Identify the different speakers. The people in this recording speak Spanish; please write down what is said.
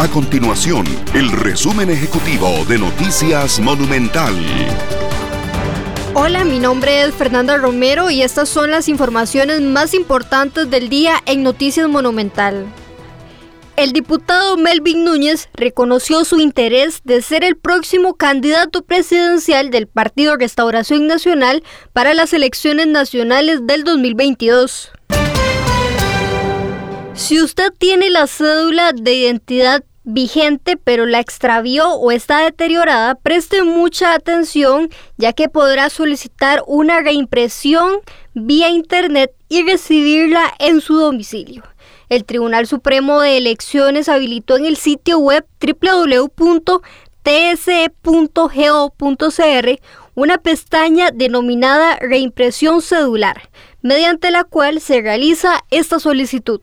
Speaker 1: A continuación, el resumen ejecutivo de Noticias Monumental.
Speaker 2: Hola, mi nombre es Fernanda Romero y estas son las informaciones más importantes del día en Noticias Monumental. El diputado Melvin Núñez reconoció su interés de ser el próximo candidato presidencial del Partido Restauración Nacional para las elecciones nacionales del 2022. Si usted tiene la cédula de identidad vigente pero la extravió o está deteriorada, preste mucha atención ya que podrá solicitar una reimpresión vía internet y recibirla en su domicilio. El Tribunal Supremo de Elecciones habilitó en el sitio web www.tse.go.cr una pestaña denominada reimpresión cedular, mediante la cual se realiza esta solicitud.